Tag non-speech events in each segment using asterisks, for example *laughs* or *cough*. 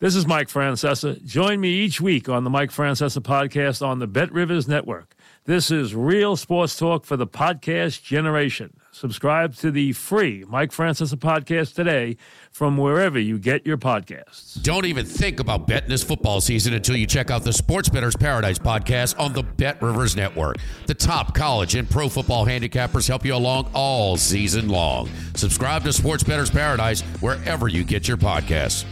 This is Mike Francesa. Join me each week on the Mike Francesa podcast on the BetRivers Network. This is real sports talk for the podcast generation. Subscribe to the free Mike Francesa podcast today from wherever you get your podcasts. Don't even think about betting this football season until you check out the Sports Better's Paradise podcast on the BetRivers Network. The top college and pro football handicappers help you along all season long. Subscribe to Sports Better's Paradise wherever you get your podcasts.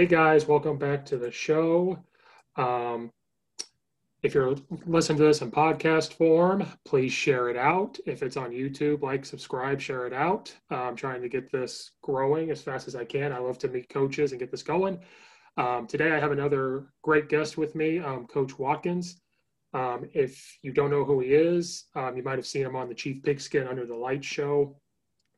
Hey guys, welcome back to the show. Um, if you're listening to this in podcast form, please share it out. If it's on YouTube, like, subscribe, share it out. I'm trying to get this growing as fast as I can. I love to meet coaches and get this going. Um, today, I have another great guest with me, um, Coach Watkins. Um, if you don't know who he is, um, you might have seen him on the Chief Pigskin Under the Light show.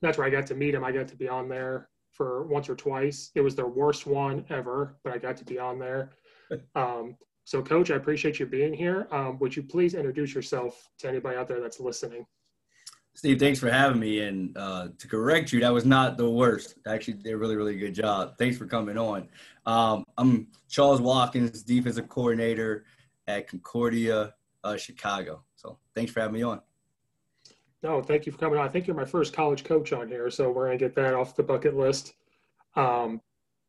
That's where I got to meet him. I got to be on there for once or twice. It was their worst one ever, but I got to be on there. *laughs* Um, so, Coach, I appreciate you being here. Um, would you please introduce yourself to anybody out there that's listening? Steve, thanks for having me. And uh, to correct you, that was not the worst. Actually, did a really, really good job. Thanks for coming on. Um, I'm Charles Watkins, defensive coordinator at Concordia, uh, Chicago. So, thanks for having me on. No, thank you for coming on. I think you're my first college coach on here, so we're going to get that off the bucket list. Um,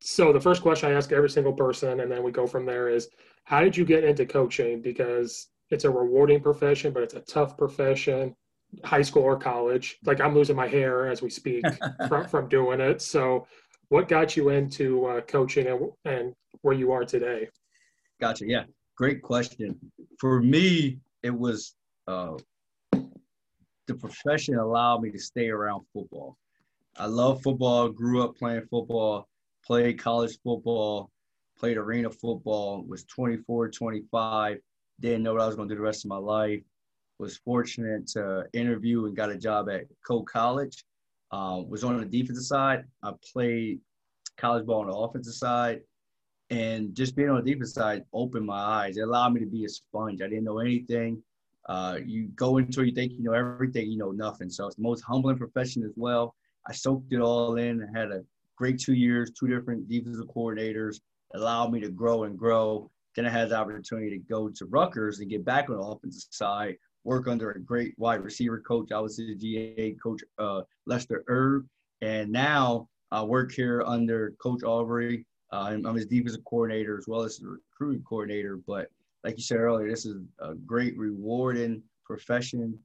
so the first question I ask every single person, and then we go from there, is how did you get into coaching? Because it's a rewarding profession, but it's a tough profession, high school or college. Like I'm losing my hair as we speak *laughs* from, from doing it. So, what got you into uh, coaching and, and where you are today? Gotcha. Yeah, great question. For me, it was uh, the profession allowed me to stay around football. I love football, grew up playing football, played college football, played arena football, was 24, 25, didn't know what I was going to do the rest of my life. Was fortunate to interview and got a job at Coe College. Um, was on the defensive side. I played college ball on the offensive side. And just being on the defensive side opened my eyes. It allowed me to be a sponge. I didn't know anything. Uh, you go into you think you know everything, you know nothing. So it's the most humbling profession as well. I soaked it all in. I had a great two years, two different defensive coordinators, allowed me to grow and grow. Then I had the opportunity to go to Rutgers and get back on the offensive side, work under a great wide receiver coach. I was the GA coach, uh, Lester Erb. And now I work here under Coach Aubrey. Uh, I'm, I'm his defensive coordinator as well as the recruiting coordinator. But like you said earlier, this is a great, rewarding profession,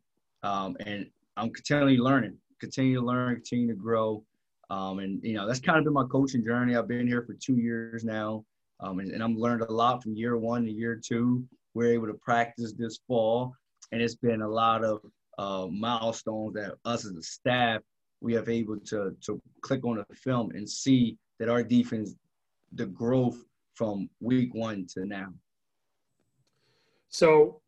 um, and I'm continually learning, continue to learn, continue to grow, um, and you know that's kind of been my coaching journey. I've been here for two years now, um, and, and I'm learned a lot from year one to year two. We're able to practice this fall, and it's been a lot of uh, milestones that us as a staff we have able to to click on the film and see that our defense, the growth from week one to now. So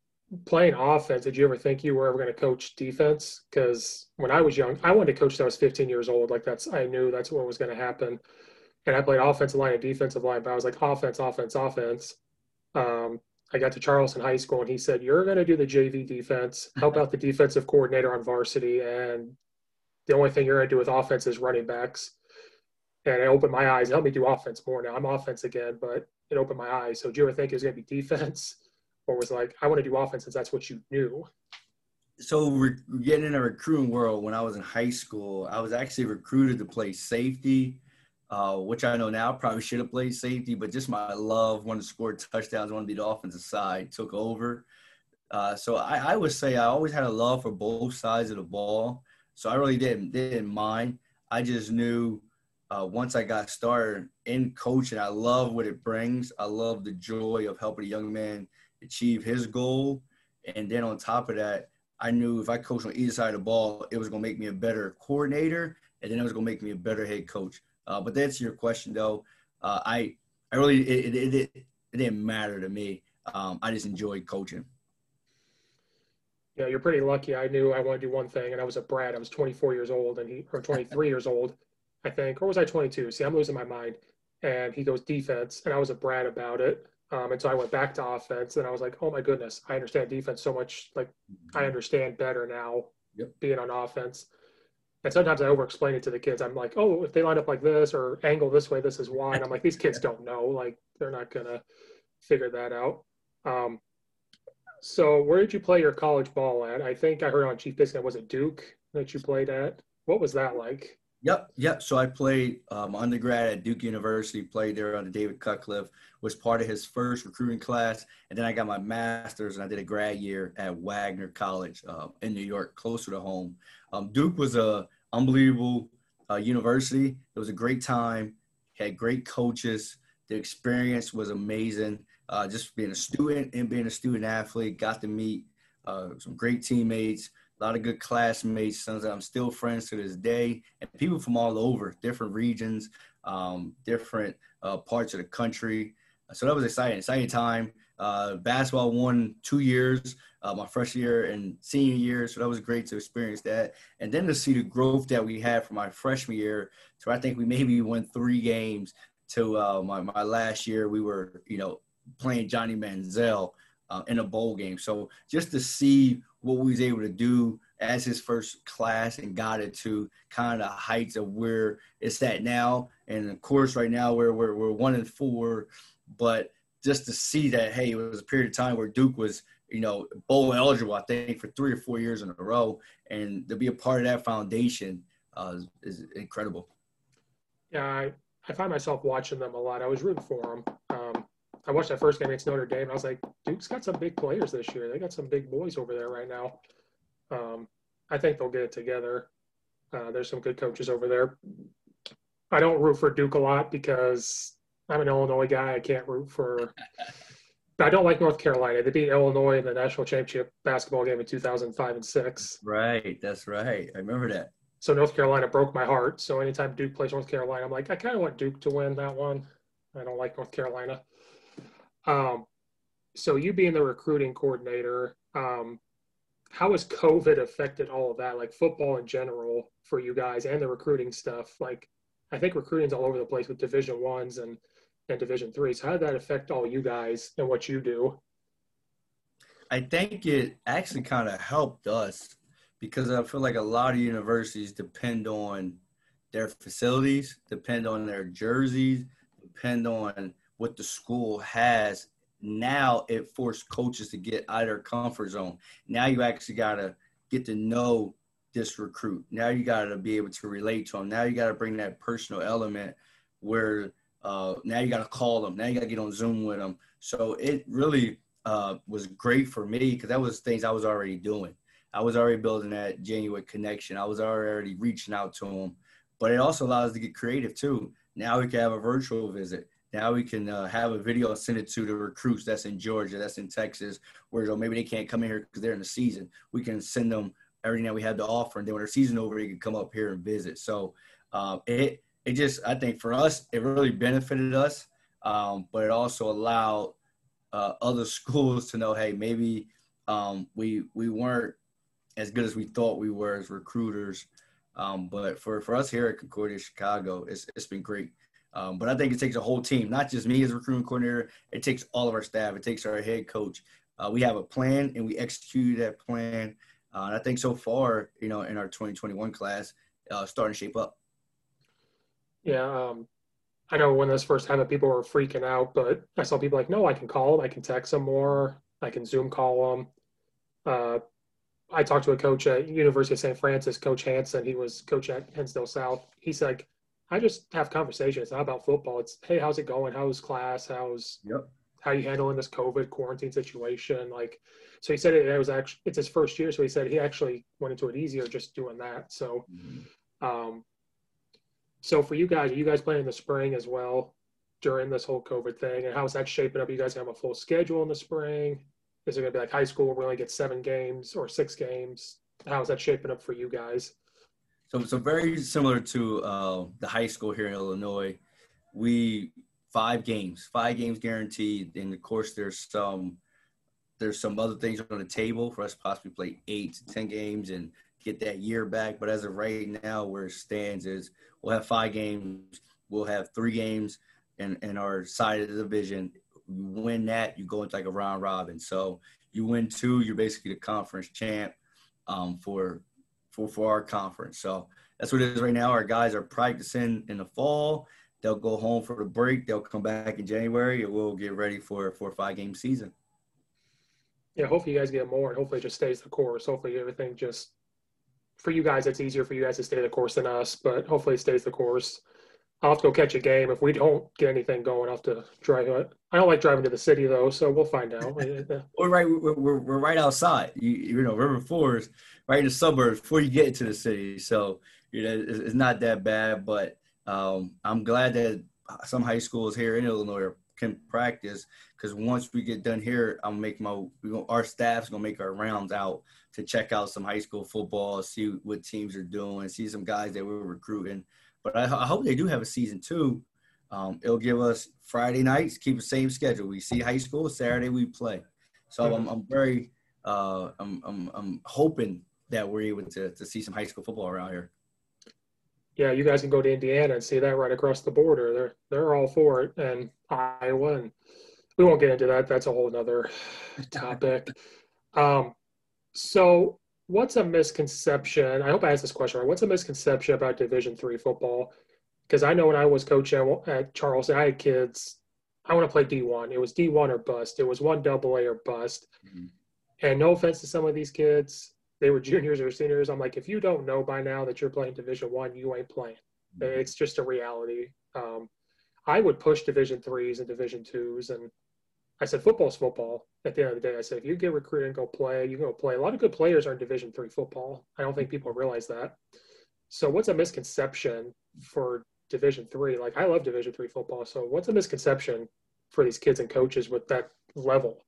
playing offense, did you ever think you were ever going to coach defense? Because when I was young, I wanted to coach till I was 15 years old. Like that's, I knew that's what was going to happen. And I played offensive line and defensive line, but I was like offense, offense, offense. Um, I got to Charleston High School and he said, You're going to do the JV defense, help out the *laughs* defensive coordinator on varsity. And the only thing you're going to do with offense is running backs. And it opened my eyes. It helped me do offense more now. I'm offense again, but it opened my eyes. So, do you ever think it was going to be defense? Or was like, I want to do offense since that's what you knew? So we're getting in a recruiting world. When I was in high school, I was actually recruited to play safety, uh, which I know now probably should have played safety, but just my love, wanted to score touchdowns, wanted to be the offensive side, took over. Uh, so I, I, would say I always had a love for both sides of the ball. So I really didn't didn't mind. I just knew uh, once I got started in coaching, I love what it brings. I love the joy of helping a young man – achieve his goal. And then on top of that, I knew if I coached on either side of the ball, it was going to make me a better coordinator, and then it was going to make me a better head coach. Uh, but that's your question, though. Uh, I I really it, it, it, it didn't matter to me. Um, I just enjoyed coaching. Yeah, you're pretty lucky. I knew I wanted to do one thing, and I was a brat. I was 24 years old, and he or 23 years old, I think, or was I 22? See, I'm losing my mind. And he goes defense, and I was a brat about it. Um, and so I went back to offense, and I was like, oh my goodness, I understand defense so much. Like I understand better now Yep. being on offense. And sometimes I over explain it to the kids. I'm like, oh, if they line up like this or angle this way, this is why. And I'm like, these kids *laughs* don't know. Like they're not gonna figure that out. Um, so where did you play your college ball at? I think I heard on Chief Biscuit was it Duke that you played at? What was that like? Yep, yep. So I played um, undergrad at Duke University, played there under David Cutcliffe, was part of his first recruiting class. And then I got my master's and I did a grad year at Wagner College uh, in New York, closer to home. Um, Duke was a unbelievable uh, university. It was a great time, had great coaches. The experience was amazing. Uh, just being a student and being a student athlete, got to meet uh, some great teammates a lot of good classmates, some that I'm still friends to this day, and people from all over, different regions, um, different uh, parts of the country. So that was exciting, exciting time. Uh, basketball won two years, uh, my freshman year and senior year, so that was great to experience that. And then to see the growth that we had from my freshman year, so I think we maybe won three games to uh, my, my last year. We were, you know, playing Johnny Manziel uh, in a bowl game. So just to see what we was able to do as his first class and got it to kind of heights of where it's at now. And of course, right now we're, we're, we're one and four, but just to see that, hey, it was a period of time where Duke was, you know, bowl eligible, I think, for three or four years in a row. And to be a part of that foundation uh, is, is incredible. Yeah, I, I find myself watching them a lot. I was rooting for them. I watched that first game against Notre Dame, and I was like, Duke's got some big players this year. They got some big boys over there right now. Um, I think they'll get it together. Uh, there's some good coaches over there. I don't root for Duke a lot because I'm an Illinois guy. I can't root for. *laughs* I don't like North Carolina. They beat Illinois in the national championship basketball game in 2005 and six. Right, that's right. I remember that. So North Carolina broke my heart. So anytime Duke plays North Carolina, I'm like, I kind of want Duke to win that one. I don't like North Carolina. Um, so you being the recruiting coordinator, um, how has COVID affected all of that, like football in general for you guys and the recruiting stuff? Like, I think recruiting's all over the place with Division ones and and Division threes. How did that affect all you guys and what you do? I think it actually kind of helped us because I feel like a lot of universities depend on their facilities, depend on their jerseys, depend on what the school has. Now it forced coaches to get out of their comfort zone. Now you actually got to get to know this recruit. Now you got to be able to relate to them. Now you got to bring that personal element where uh, now you got to call them. Now you got to get on Zoom with them. So it really uh, was great for me because that was things I was already doing. I was already building that genuine connection. I was already reaching out to them. But it also allows us to get creative too. Now we can have a virtual visit. Now we can uh, have a video and send it to the recruits that's in Georgia, that's in Texas, where you know, maybe they can't come in here because they're in the season. We can send them everything that we have to offer, and then when their season over, they can come up here and visit. So uh, it it just I think for us it really benefited us, um, but it also allowed uh, other *laughs* schools to know, hey, maybe um, we we weren't as good as we thought we were as recruiters. Um, but for, for us here at Concordia Chicago, it's, it's been great. Um, but I think it takes a whole team, not just me as a recruiting coordinator. It takes all of our staff. It takes our head coach. Uh, we have a plan and we execute that plan. Uh, and I think so far, you know, in our 2021 class, uh, starting to shape up. Yeah, um, I know when this first happened, people were freaking out, but I saw people like, no, I can call them, I can text them more, I can Zoom call them. Uh, I talked to a coach at University of St. Francis, Coach Hanson. He was coach at Hinsdale South. He's like, I just have conversations. It's not about football. It's hey, how's it going? How's class? How's yep. how you handling this COVID quarantine situation? Like, so he said it, it, was actually it's his first year, so he said he actually went into it easier just doing that. So, mm-hmm. um, so for you guys, are you guys playing in the spring as well during this whole COVID thing? And how's that shaping up? You guys have a full schedule in the spring? Is it going to be like high school where we only get seven games or six games? How's that shaping up for you guys? So, so very similar to uh, the high school here in Illinois. We five games, five games guaranteed. And of course, there's some there's some other things on the table for us to possibly play eight to ten games and get that year back. But as of right now, where it stands is we'll have five games. We'll have three games in, in our side of the division. You win that, you go into like a round robin. So you win two, you're basically the conference champ um, for for for our conference. So that's what it is right now. Our guys are practicing in the fall. They'll go home for the break. They'll come back in January, and we'll get ready for for a five game season. Yeah, hopefully you guys get more, and hopefully it just stays the course. Hopefully everything just for you guys, it's easier for you guys to stay the course than us, but hopefully it stays the course. I'll have to go catch a game. If we don't get anything going, I'll have to drive it. I don't like driving to the city though, so we'll find out. *laughs* we're right. We're, we're, we're, right outside. You, you know, River Forest, right in the suburbs before you get into the city. So you know, it's, it's not that bad. But um, I'm glad that some high schools here in Illinois can practice because once we get done here, I'm make my our staff's gonna make our rounds out to check out some high school football, see what teams are doing, see some guys that we're recruiting. But I, I hope they do have a season two. Um, it'll give us Friday nights, keep the same schedule. We see high school, Saturday we play. So I'm, I'm very, uh, I'm, I'm, I'm hoping that we're able to, to see some high school football around here. Yeah, you guys can go to Indiana and see that right across the border. They're they're all for it, and Iowa, and we won't get into that. That's a whole other *laughs* topic. Um, so what's a misconception? I hope I asked this question right. What's a misconception about Division three football? Because I know when I was coaching at Charleston, I had kids. I want to play D one. It was D one or bust. It was one double A or bust. Mm-hmm. And no offense to some of these kids, they were *laughs* juniors or seniors. I'm like, if you don't know by now that you're playing Division one, you ain't playing. Mm-hmm. It's just a reality. Um, I would push Division threes and Division twos, and I said football's football. At the end of the day, I said if you get recruited and go play, you go play. A lot of good players are in Division three football. I don't think people realize that. So what's a misconception for Division three? Like I love Division three football. So what's a misconception for these kids and coaches with that level?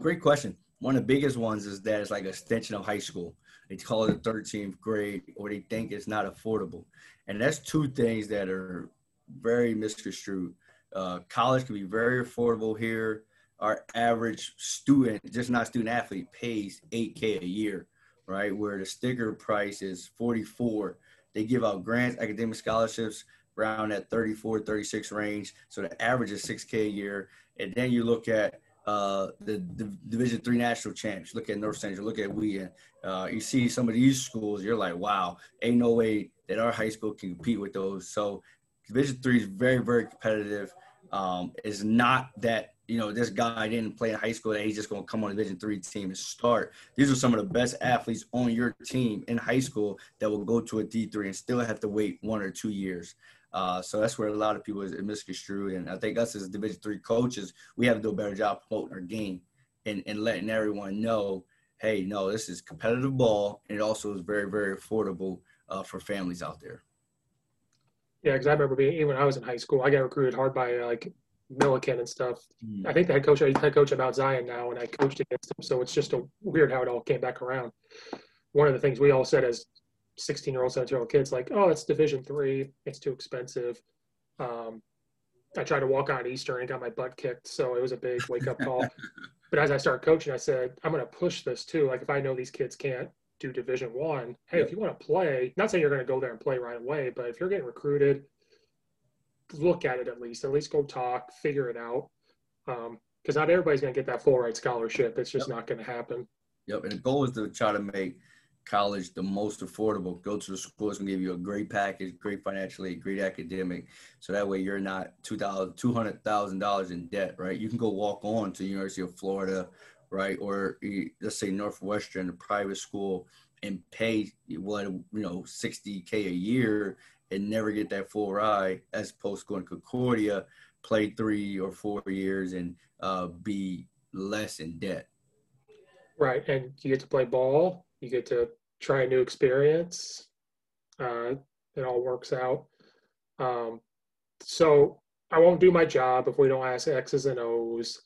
Great question. One of the biggest ones is that it's like an extension of high school. They call it a 13th grade, or they think it's not affordable. And that's two things that are very misconstrued. Uh, college can be very affordable here our average student, just not student athlete, pays 8K a year, right? Where the sticker price is 44. They give out grants, academic scholarships around that 34, 36 range. So the average is 6K a year. And then you look at uh, the, the, Division three national champs. Look at North Central. Look at we. Uh, you see some of these schools. You're like, wow, ain't no way that our high school can compete with those. So Division three is very, very competitive. Um, it's not that you know, this guy didn't play in high school that he's just going to come on a Division three team and start. These are some of the best athletes on your team in high school that will go to a D three and still have to wait one or two years. Uh, so that's where a lot of people is misconstrued, and I think us as Division three coaches, we have to do a better job promoting our game and, and letting everyone know, hey, no, this is competitive ball, and it also is very very affordable uh, for families out there. Yeah, because I remember being even when I was in high school, I got recruited hard by like Millikin and stuff. Mm. I think the head coach, I head coach at Mount Zion now, and I coached against him. So it's just a weird how it all came back around. One of the things we all said as 16 year old, 17 year old kids, like, oh, it's Division three, it's too expensive. Um, I tried to walk on Easter and got my butt kicked, so it was a big wake up call. *laughs* but as I started coaching, I said, I'm going to push this too. Like if I know these kids can't do Division one, hey, yep. if you want to play, not saying you're going to go there and play right away, but if you're getting recruited look at it at least. At least go talk, figure it out. Because um, not everybody's going to get that full ride scholarship. It's just yep. not going to happen. Yep. And the goal is to try to make college the most affordable. Go to the school it's going to give you a great package, great financially, great academic. So that way you're not $200,000 in debt, right? You can go walk on to University of Florida, right? Or let's say Northwestern, a private school, and pay what you know 60k a year and never get that full ride as opposed to going to Concordia, play three or four years and uh, be less in debt. Right. And you get to play ball, you get to try a new experience. Uh, it all works out. Um, so I won't do my job if we don't ask X's and O's.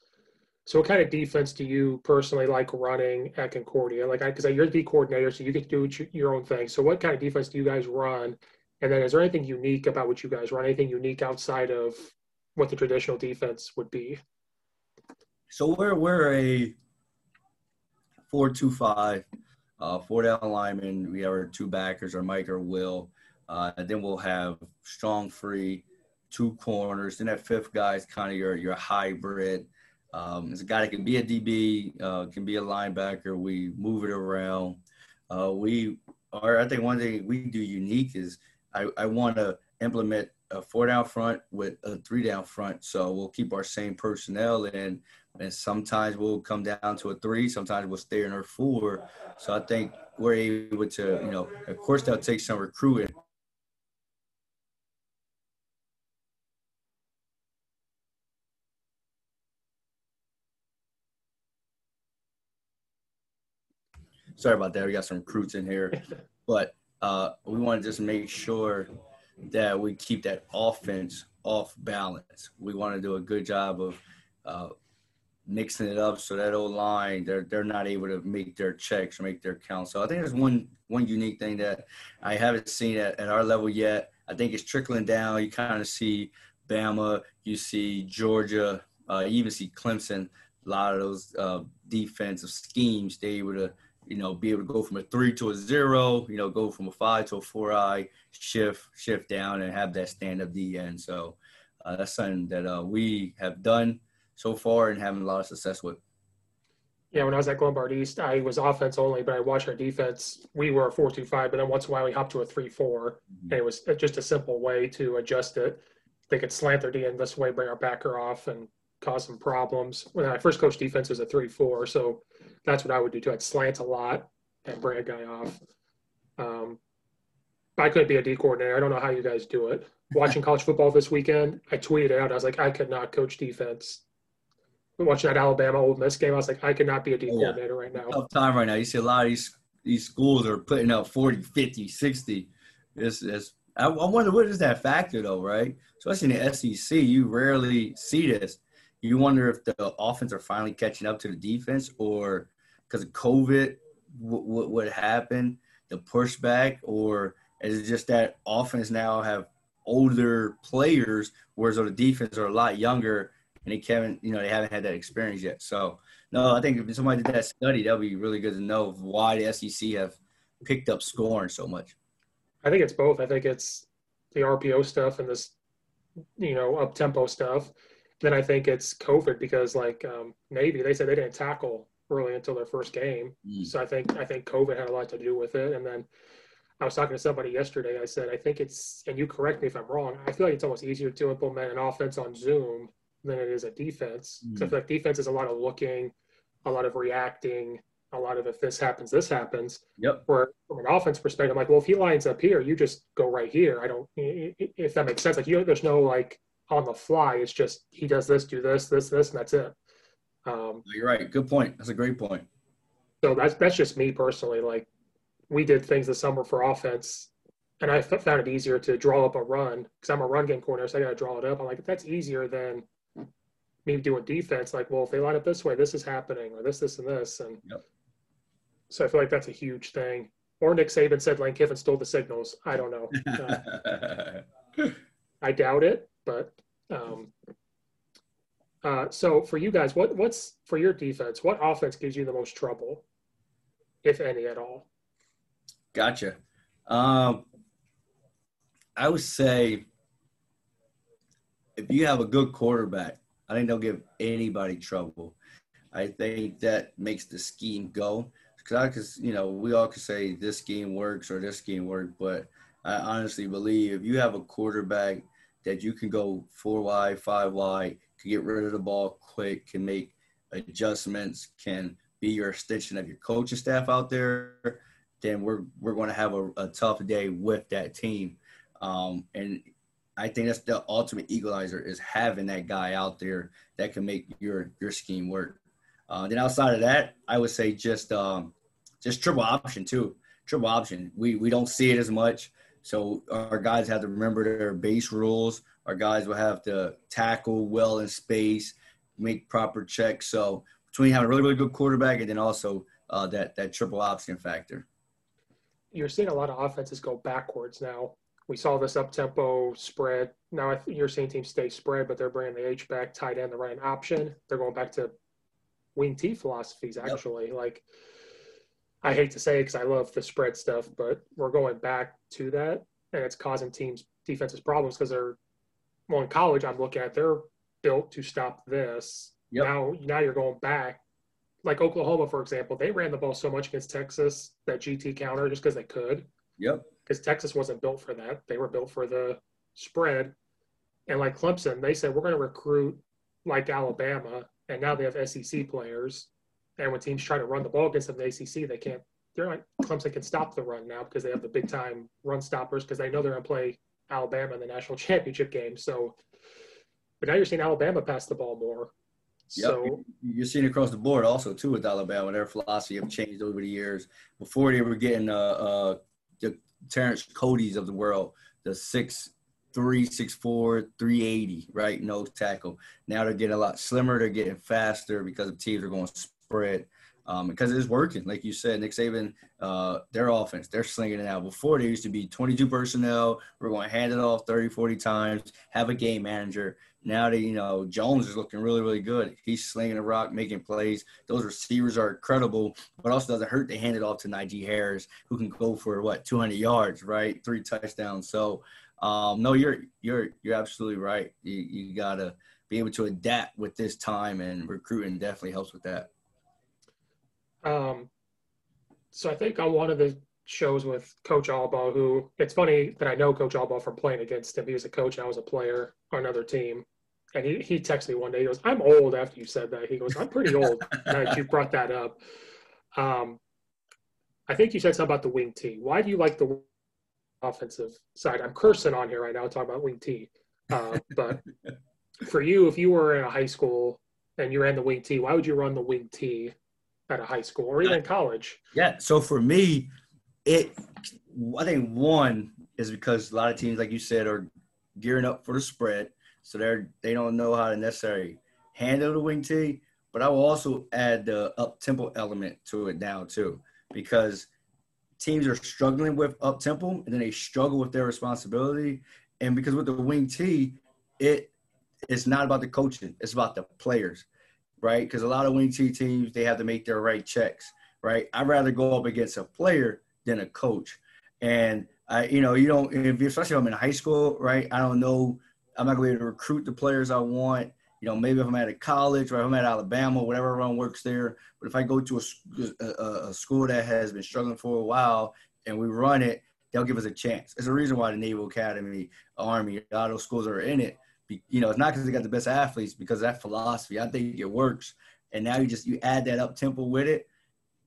So, what kind of defense do you personally like running at Concordia? Like, because you're the coordinator, so you get to do your own thing. So, what kind of defense do you guys run? And then is there anything unique about what you guys run? Anything unique outside of what the traditional defense would be. So we're we're a four two five, uh, four down linemen. We have our two backers, our Mike or Will. Uh, and then we'll have strong free, two corners. Then that fifth guy is kind of your your hybrid. Um, it's a guy that can be a DB, uh, can be a linebacker. We move it around. Uh, we are. I think one thing we do unique is I, I want to implement a four down front with a three down front. So we'll keep our same personnel in, and sometimes we'll come down to a three. Sometimes we'll stay in our four. So I think we're able to, you know, of course that'll take some recruiting. Sorry about that. We got some recruits in here, but *laughs* uh, we want to just make sure that we keep that offense off balance. We want to do a good job of uh, mixing it up so that old line they're they're not able to make their checks or make their counts. So I think there's one one unique thing that I haven't seen at, at our level yet. I think it's trickling down. You kind of see Bama, you see Georgia, uh, you even see Clemson. A lot of those uh, defensive schemes they able to you know, be able to go from a three to a zero, you know, go from a five to a four eye, shift, shift down, and have that stand up D end. So uh, that's something that uh, we have done so far and having a lot of success with. Yeah, when I was at Lombard East, I was offense only, but I watched our defense. We were a four-two-five, but then once in a while we hopped to a three-four, mm-hmm. and it was just a simple way to adjust it. They could slant their D end this way, bring our backer off, and cause some problems. When I first coached defense, it was a three-four, so that's what I would do too. I'd slant a lot and bring a guy off. Um, I couldn't be a D coordinator. I don't know how you guys do it. Watching college football this weekend, I tweeted out. I was like, I could not coach defense. Watching that Alabama Ole Miss game, I was like, I could not be a D oh, coordinator right now. Tough time right now. You see a lot of these these schools are putting up 40, 50, 60. It's, it's I, I wonder what is that factor though, right? Especially in the SEC, you rarely see this. You wonder if the offense are finally catching up to the defense, or because of COVID, what would happen, the pushback, or is it just that offense now have older players, whereas the defense are a lot younger and they haven't, you know, they haven't had that experience yet. So, no, I think if somebody did that study, that would be really good to know why the SEC have picked up scoring so much. I think it's both. I think it's the RPO stuff and this, you know, up tempo stuff. Then I think it's COVID because like um, Navy, they said they didn't tackle really until their first game. Mm. So I think I think COVID had a lot to do with it. And then I was talking to somebody yesterday. I said I think it's, and you correct me if I'm wrong. I feel like it's almost easier to implement an offense on Zoom than it is a defense. Mm. So I feel like defense is a lot of looking, a lot of reacting, a lot of if this happens, this happens. Yep. Where from an offense perspective, I'm like, well, if he lines up here, you just go right here. I don't, if that makes sense. Like you, there's no like on the fly. It's just he does this, do this, this, this, and that's it. Um, You're right. Good point. That's a great point. So that's that's just me personally. Like we did things this summer for offense, and I found it easier to draw up a run because I'm a run game corner, so I got to draw it up. I'm like, that's easier than me doing defense. Like, well, if they line up this way, this is happening, or this, this, and this, and yep. so I feel like that's a huge thing. Or Nick Saban said Lane Kiffin stole the signals. I don't know. Uh, *laughs* I doubt it, but um, uh, so for you guys, what what's for your defense? What offense gives you the most trouble, if any at all? Gotcha. Um, I would say if you have a good quarterback, I think they'll give anybody trouble. I think that makes the scheme go. Because I, cause you know, we all could say this scheme works or this scheme works, but I honestly believe if you have a quarterback that you can go four wide, five wide, can get rid of the ball quick, can make adjustments, can be your extension of your coaching staff out there, then we're we're going to have a, a, tough day with that team. Um, and I think that's the ultimate equalizer is having that guy out there that can make your your scheme work. Uh, then outside of that, I would say just um, just triple option too. Triple option. We we don't see it as much. So our guys have to remember their base rules. Our guys will have to tackle well in space, make proper checks. So between having a really, really good quarterback and then also uh, that that triple option factor. You're seeing a lot of offenses go backwards now. we saw this up tempo spread. Now I think you're seeing teams stay spread, but they're bringing the H back, tight end, the right option. They're going back to wing T philosophies. Actually, yep. like I hate to say it because I love the spread stuff, but we're going back to that, and it's causing teams defenses problems because they're well in college. I'm looking at they're built to stop this. Yep. Now, now you're going back. Like Oklahoma, for example, they ran the ball so much against Texas that GT counter just because they could. Yep. Because Texas wasn't built for that. They were built for the spread. And like Clemson, they said we're going to recruit like Alabama, and now they have SEC players. And when teams try to run the ball against them in the ACC, they can't. They're like Clemson can stop the run now because they have the big time run stoppers because they know they're going to play Alabama in the national *laughs* championship game. So, but now you're seeing Alabama pass the ball more. Yep. So you're seeing across the board also too with Alabama. Their philosophy have changed over the years. Before they were getting uh, uh the Terrence Cody's of the world, the six three, six four, three eighty, right? No tackle. Now they're getting a lot slimmer. They're getting faster because the teams are going spread. Um, because it's working, like you said, Nick Saban, uh, their offense, they're slinging it out. Before, there used to be 22 personnel. We're going to hand it off 30, 40 times, have a game manager. Now that, you know, Jones is looking really, really good. He's slinging the rock, making plays. Those receivers are incredible, but also doesn't hurt. They hand it off to Najee Harris, who can go for what, 200 yards, right? Three touchdowns. So, um, no, you're, you're, you're absolutely right. You, you got to be able to adapt with this time, and recruiting definitely helps with that. Um, so I think on one of the shows with Coach Alba, who it's funny that I know Coach Alba from playing against him. He was a coach and I was a player on another team. And he, he texted me one day, he goes, I'm old after you said that. He goes, I'm pretty old *laughs* that you brought that up. Um, I think you said something about the wing T. Why do you like the offensive side? I'm cursing on here right now talking about wing T. Uh, but *laughs* for you, if you were in a high school and you ran the wing T, why would you run the wing T at a high school or even college? Yeah. So for me, it I think one is because a lot of teams, like you said, are gearing up for the spread, so they're they don't know how to necessarily handle the wing T. But I will also add the up tempo element to it now too, because teams are struggling with up tempo and then they struggle with their responsibility. And because with the wing T, it it's not about the coaching, it's about the players, right? Because a lot of wing T teams they have to make their right checks, right? I'd rather go up against a player than a coach. And I, you know, you don't, if especially if I'm in high school, right? I don't know, I'm not going to be able to recruit the players I want. You know, maybe if I'm at a college or if I'm at Alabama, whatever run works there. But if I go to a, a, a school that has been struggling for a while and we run it, they'll give us a chance. It's a reason why the Naval Academy, Army, a lot of those schools are in it. You know, it's not because they got the best athletes, because that philosophy. I think it works. And now you just you add that up tempo with it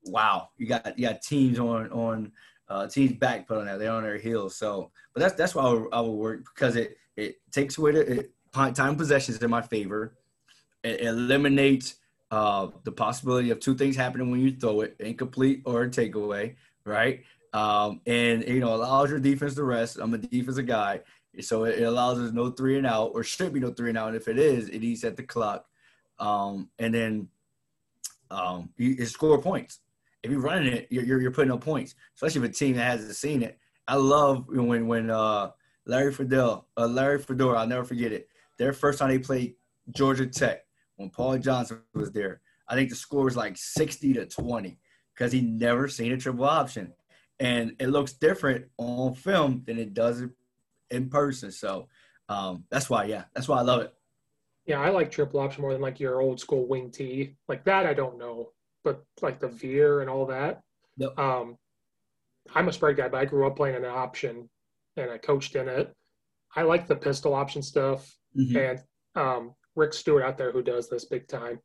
wow, you got you got teams on on uh, teams back put on that. They're on their heels. So, but that's that's why I would, I would work because it it takes away the it, time possessions in my favor. It eliminates uh, the possibility of two things happening when you throw it: incomplete or a takeaway, right? Um, and you know allows your defense to rest. I'm a defensive guy, so it, allows us no three and out, or should be no three and out. And if it is, it eats at the clock. Um, and then um, you, you score points if you're running it, you're, you're, you're putting up points, especially with a team that hasn't seen it. I love when when uh, Larry Fedora, uh, Larry Fedora, I'll never forget it. Their first time they played Georgia Tech when Paul Johnson was there. I think the score was like 60 to 20 because he never seen a triple option. And it looks different on film than it does in person. So um, that's why, yeah, that's why I love it. Yeah, I like triple option more than like your old school wing T. Like that, I don't know but like the veer and all that. Yep. Um, I'm a spread guy, but I grew up playing an option and I coached in it. I like the pistol option stuff. Mm-hmm. And um, Rick Stewart out there who does this big time,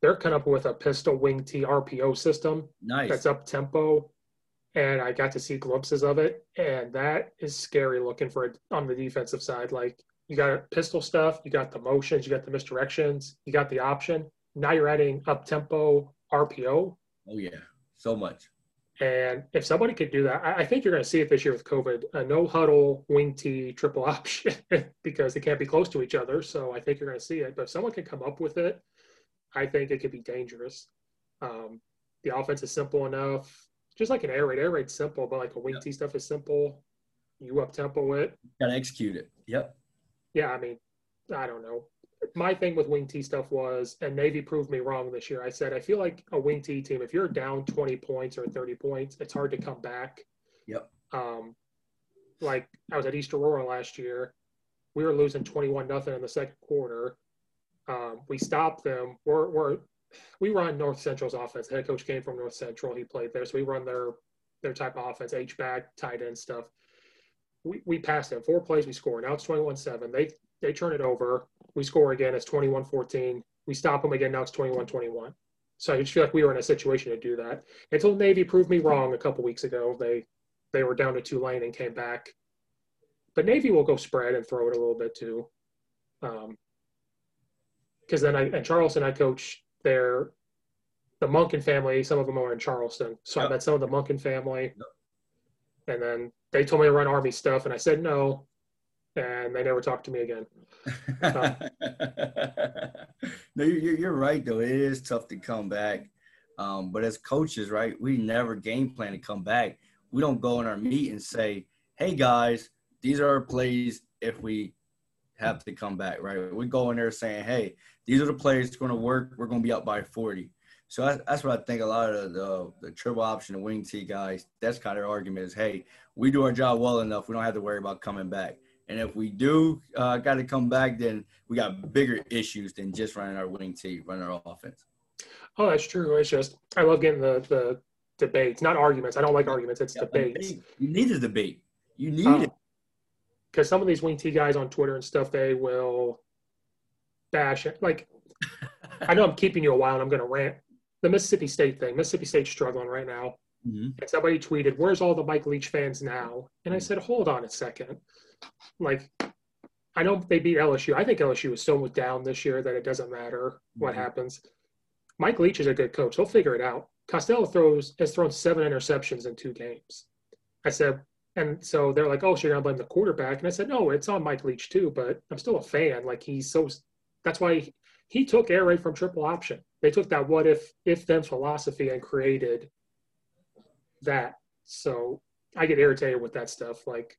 they're coming up with a pistol wing T RPO system. Nice. That's up tempo. And I got to see glimpses of it. And that is scary looking for it on the defensive side. Like you got pistol stuff, you got the motions, you got the misdirections, you got the option. Now you're adding up tempo RPO. Oh yeah, so much. And if somebody could do that, I think you're going to see it this year with COVID. A no huddle wing T triple *laughs* option because they can't be close to each other. So I think you're going to see it. But if someone can come up with it, I think it could be dangerous. Um, the offense is simple enough, just like an air raid. Air raid's simple, but like a wing T stuff is simple. you up tempo it. Got to execute it. Yep. Yeah, I mean, I don't know. My thing with wing T stuff was, and Navy proved me wrong this year. I said I feel like a wing T team, if you're down 20 points or 30 points, it's hard to come back. Yep. Um, like I was at East Aurora last year, we were losing 21 nothing in the second quarter. Um, we stopped them. We're, we're we run North Central's offense. Head coach came from North Central. He played there, so we run their their type of offense, H back, tight end stuff. We we passed them four plays. We score. Now it's 21-7. They they turn it over. We score again. It's 21-14. We stop them again. Now it's 21-21. So I just feel like we were in a situation to do that. Until Navy proved me wrong a couple weeks ago. They they were down to Tulane and came back. But Navy will go spread and throw it a little bit too. Um, because then I and Charleston I coach their the Monken family. Some of them are in Charleston, so yep. I met some of the Monken family, yep. and then they told me to run Army stuff, and I said no, and they never talked to me again. *laughs* No, you're, you're right though. It is tough to come back, um, but as coaches, right, we never game plan to come back. We don't go in our meet and say, "Hey guys, these are our plays if we have to come back." Right? We go in there saying, "Hey, these are the players going to work. We're going to be up by 40." So that's, that's what I think. A lot of the, the triple option and wing T guys, that's kind of their argument is, hey, we do our job well enough. We don't have to worry about coming back. And if we do uh, got to come back, then we got bigger issues than just running our wing T, running our offense. Oh, that's true. It's just I love getting the the debates, not arguments. I don't like arguments. It's yeah, debates. Debate. You need a debate. You need it because some of these wing T guys on Twitter and stuff, they will bash it. Like *laughs* I know I'm keeping you a while, and I'm going to rant the Mississippi State thing. Mississippi State's struggling right now. Mm-hmm. And somebody tweeted, "Where's all the Mike Leach fans now?" And I mm-hmm. said, "Hold on a second. Like, I know they beat LSU. I think LSU is so down this year that it doesn't matter what mm-hmm. happens. Mike Leach is a good coach. He'll figure it out. Costello throws has thrown seven interceptions in two games. I said, and so they're like, "Oh, so you're gonna blame the quarterback?" And I said, "No, it's on Mike Leach too. But I'm still a fan. Like he's so. That's why he, he took air raid from triple option they took that what if if then philosophy and created that. So I get irritated with that stuff. Like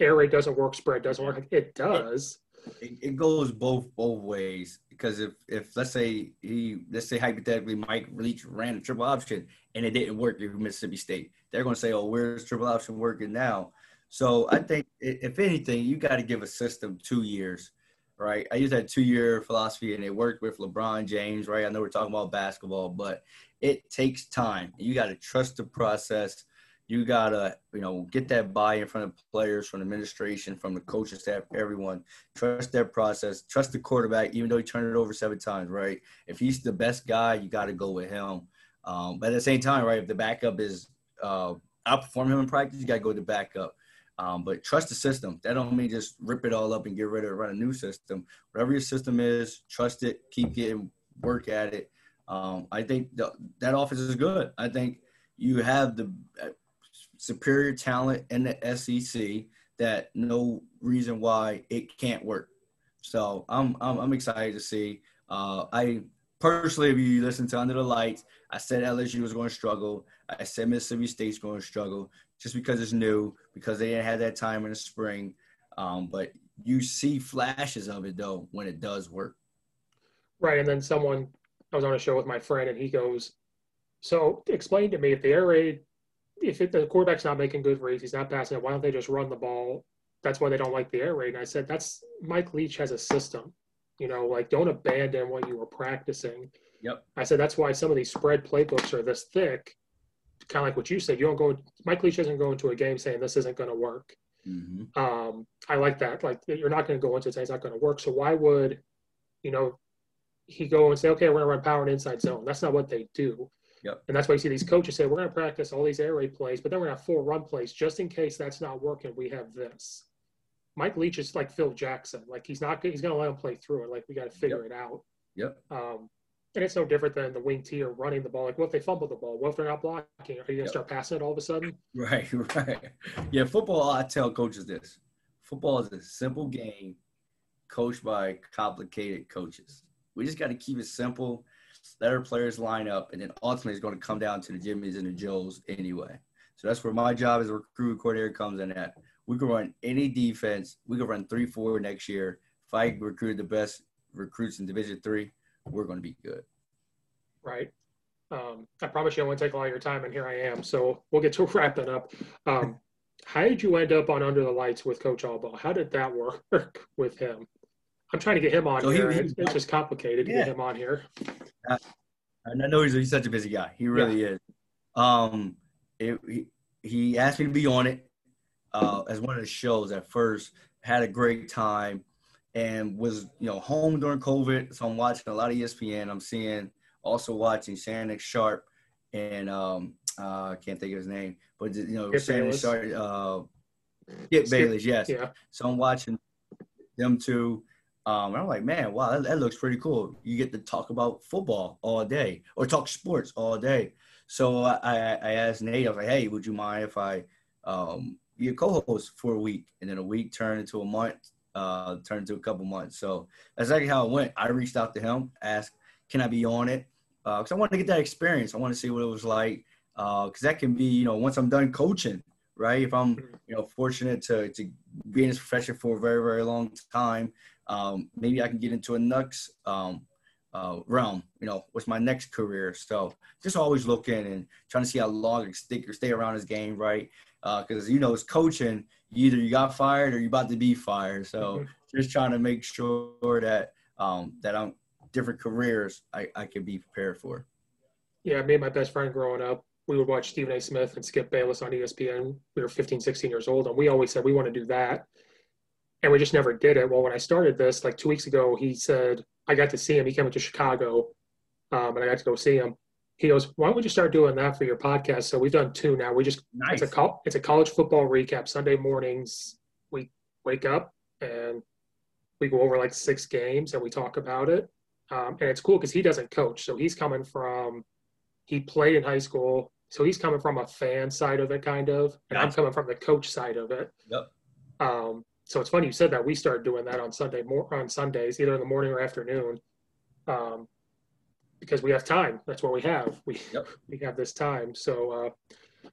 air raid doesn't work, spread doesn't work. It does. It, it goes both both ways because if if let's say he let's say hypothetically Mike Leach ran a triple option and it didn't work in Mississippi State, they're going to say, "Oh, where's triple option working now?" So I think if anything, you got to give a system two years right? I used that two year philosophy and it worked with LeBron James, right? I know we're talking about basketball, but it takes time. You got to trust the process. You got to, you know, get that buy in from the players, from administration, from the coaching staff, everyone. Trust their process. Trust the quarterback, even though he turned it over seven times, right? If he's the best guy, you got to go with him. Um, but at the same time, right, if the backup is uh, outperform him in practice, you got to go to backup. Um, but trust the system. That don't mean just rip it all up and get rid of it, run a new system. Whatever your system is, trust it, keep getting work at it. Um, I think the, that office is good. I think you have the uh, superior talent in the SEC that no reason why it can't work. So I'm I'm, I'm excited to see. Uh, I personally, if you listen to Under the Lights, I said LSU was going to struggle. I said Mississippi State's going to struggle just because it's new, because they didn't have that time in the spring. Um, but you see flashes of it though when it does work. Right, and then someone I was on a show with my friend, and he goes, "So explain to me if the air raid, if it, the quarterback's not making good reads, he's not passing it, why don't they just run the ball? That's why they don't like the air raid." And I said, "That's Mike Leach has a system." You know, like don't abandon what you were practicing. Yep. I said that's why some of these spread playbooks are this thick kind of like what you said, you don't go. Mike Leach doesn't go into a game saying this isn't going to work. Mm-hmm. Um, I like that. Like you're not going to go into it saying it's not going to work. So why would, you know, he go and say, okay, we're going to run power and inside zone? That's not what they do. Yep. And that's why you see these coaches say we're going to practice all these air raid plays, but then we're going to have four run plays just in case that's not working. We have this. Mike Leach is like Phil Jackson. Like he's not he's going to let him play through it. Like we got to figure yep. it out. Yep. Um, and it's no different than the wing T or running the ball. Like, what if they fumble the ball? What if they're not blocking? Are you going to yep. start passing it all of a sudden? *laughs* Right, right. Yeah, football, I tell coaches this football is a simple game coached by complicated coaches. We just got to keep it simple, let our players line up, and then ultimately it's going to come down to the Jimmys and the Joes anyway. So that's where my job as a recruit coordinator comes in at. We could run any defense. We could run three, four next year. If I recruit the best recruits in Division three, we're going to be good. Right. Um, I promise you I won't take a lot of your time, and here I am. So we'll get to *laughs* wrap that up. Um, how did you end up on Under the Lights with Coach Allbaugh? How did that work *laughs* with him? I'm trying to get him on so here. He, he, it's, just complicated yeah. to get him on here. I, I know he's, he's such a busy guy. He really yeah. is. Um, it, he, he asked me to be on it uh, as one of the shows at first. Had a great time and was you know home during COVID, so I'm watching a lot of ESPN. I'm seeing also watching Shannon Sharpe and um, uh, I can't think of his name, but you know Skip Shannon Bayless. Sharpe, uh, Skip Bayless, yes. Yeah. So I'm watching them two. Um, and I'm like, man, wow, that, that, looks pretty cool. You get to talk about football all day or talk sports all day. So I, I asked Nate, I was like, hey, would you mind if I um, be a co-host for a week? And then a week turned into a month, uh, turned into a couple months. So that's exactly how it went. I reached out to him, asked, can I be on it? Because uh, I wanted to get that experience. I want to see what it was like. Because uh, that can be, you know, once I'm done coaching, right? If I'm, you know, fortunate to, to be in this profession for a very, very long time, um, maybe I can get into a Nux um, uh, realm. You know, what's my next career? So just always looking and trying to see how long I stick or stay around this game, right? Because uh, you know, it's coaching. Either you got fired or you're about to be fired. So mm-hmm. just trying to make sure that um, that I'm different careers I, I can be prepared for. Yeah, me and my best friend growing up, we would watch Stephen A. Smith and Skip Bayless on ESPN. We were 15, 16 years old, and we always said we want to do that and we just never did it. Well, when I started this, like two weeks ago, he said I got to see him. He came to Chicago, um, and I got to go see him. He goes, "Why don't we just start doing that for your podcast?" So we've done two now. We just nice. it's a it's a college football recap Sunday mornings. We wake up and we go over like six games and we talk about it. Um, and it's cool because he doesn't coach, so he's coming from he played in high school, so he's coming from a fan side of it, kind of, and I'm coming from the coach side of it. Yep. Um, so it's funny you said that. We started doing that on Sunday more on Sundays, either in the morning or afternoon, um, because we have time. That's what we have. We yep. *laughs* we have this time. So, uh,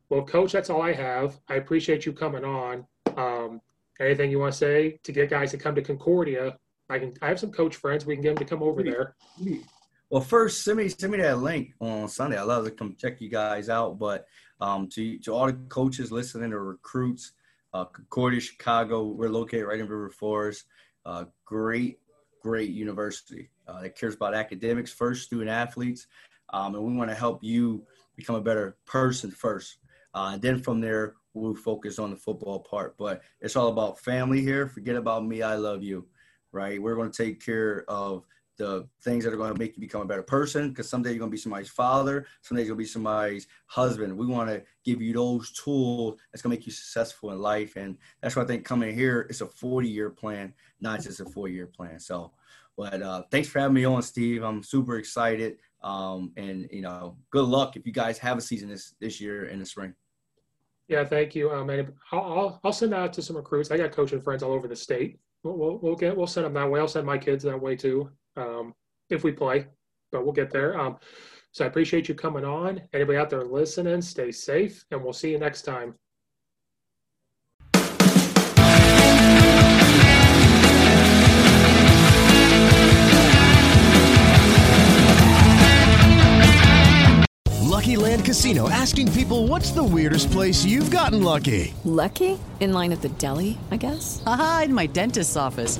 well, Coach, that's all I have. I appreciate you coming on. Um, anything you want to say to get guys to come to Concordia? I can. I have some coach friends. We can get them to come over there. Well, first, send me send me that link on Sunday. I'd love to come check you guys out. But um, to to all the coaches listening or recruits uh, Concordia, Chicago. We're located right in River Forest. Uh, great, great university uh, that cares about academics first, student athletes, um, and we want to help you become a better person first. Uh, and then from there, we'll focus on the football part. But it's all about family here. Forget about me. I love you, right? We're going to take care of the things that are going to make you become a better person because someday you're going to be somebody's father someday to be somebody's husband. We want to give you those tools that's going to make you successful in life and that's why i think coming here is a 40 year plan not just a four year plan. So but uh, thanks for having me on steve. I'm super excited um, and you know good luck if you guys have a season this this year in the spring. Yeah thank you. Um, and I'll, I'll send out to some recruits. I got coaching friends all over the state. We'll, we'll, get we'll send them that way. I'll send my kids that way too um, if we play, but we'll get there. Um, so I appreciate you coming on. Anybody out there listening, stay safe, and we'll see you next time. Lucky Land Casino asking people what's the weirdest place you've gotten lucky? Lucky? In line at the deli, I guess? Aha, in my dentist's office.